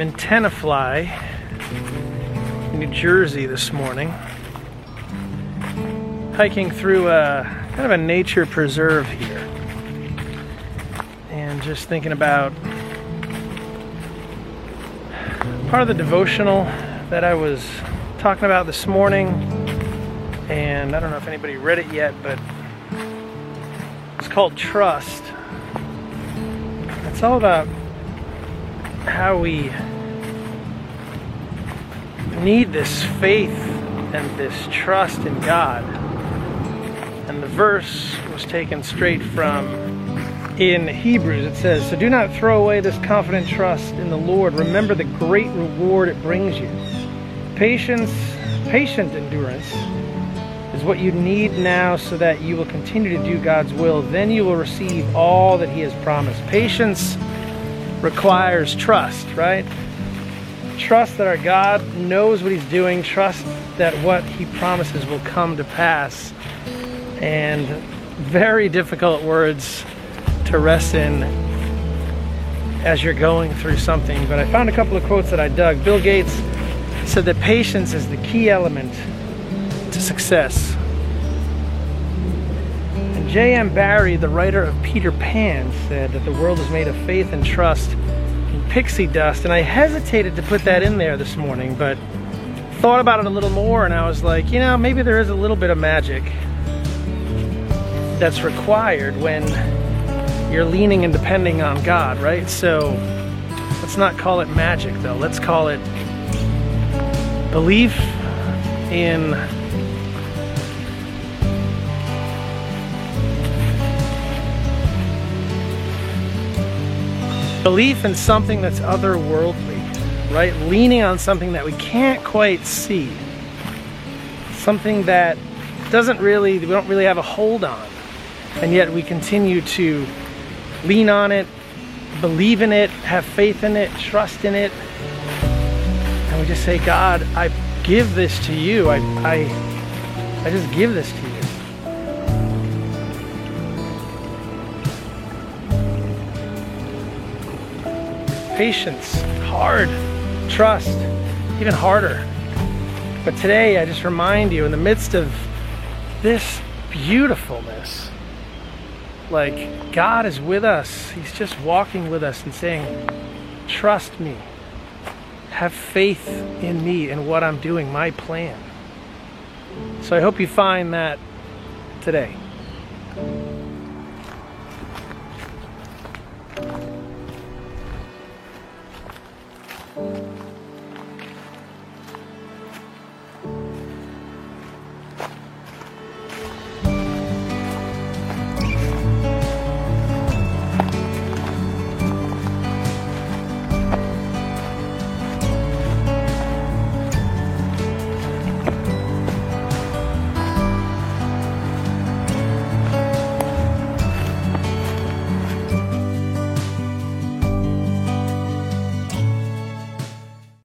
in Tenafly, New Jersey this morning, hiking through a kind of a nature preserve here, and just thinking about part of the devotional that I was talking about this morning. And I don't know if anybody read it yet, but it's called Trust. It's all about how we need this faith and this trust in God. And the verse was taken straight from in Hebrews. It says, So do not throw away this confident trust in the Lord. Remember the great reward it brings you. Patience, patient endurance is what you need now so that you will continue to do God's will. Then you will receive all that He has promised. Patience requires trust, right? Trust that our God knows what He's doing, trust that what He promises will come to pass. And very difficult words to rest in as you're going through something. But I found a couple of quotes that I dug. Bill Gates said that patience is the key element to success. J.M. Barrie, the writer of Peter Pan, said that the world is made of faith and trust and pixie dust. And I hesitated to put that in there this morning, but thought about it a little more and I was like, you know, maybe there is a little bit of magic that's required when you're leaning and depending on God, right? So let's not call it magic though. Let's call it belief in Belief in something that's otherworldly, right? Leaning on something that we can't quite see. Something that doesn't really, we don't really have a hold on. And yet we continue to lean on it, believe in it, have faith in it, trust in it. And we just say, God, I give this to you. I, I, I just give this to you. Patience, hard, trust, even harder. But today, I just remind you in the midst of this beautifulness, like God is with us. He's just walking with us and saying, Trust me. Have faith in me and what I'm doing, my plan. So I hope you find that today.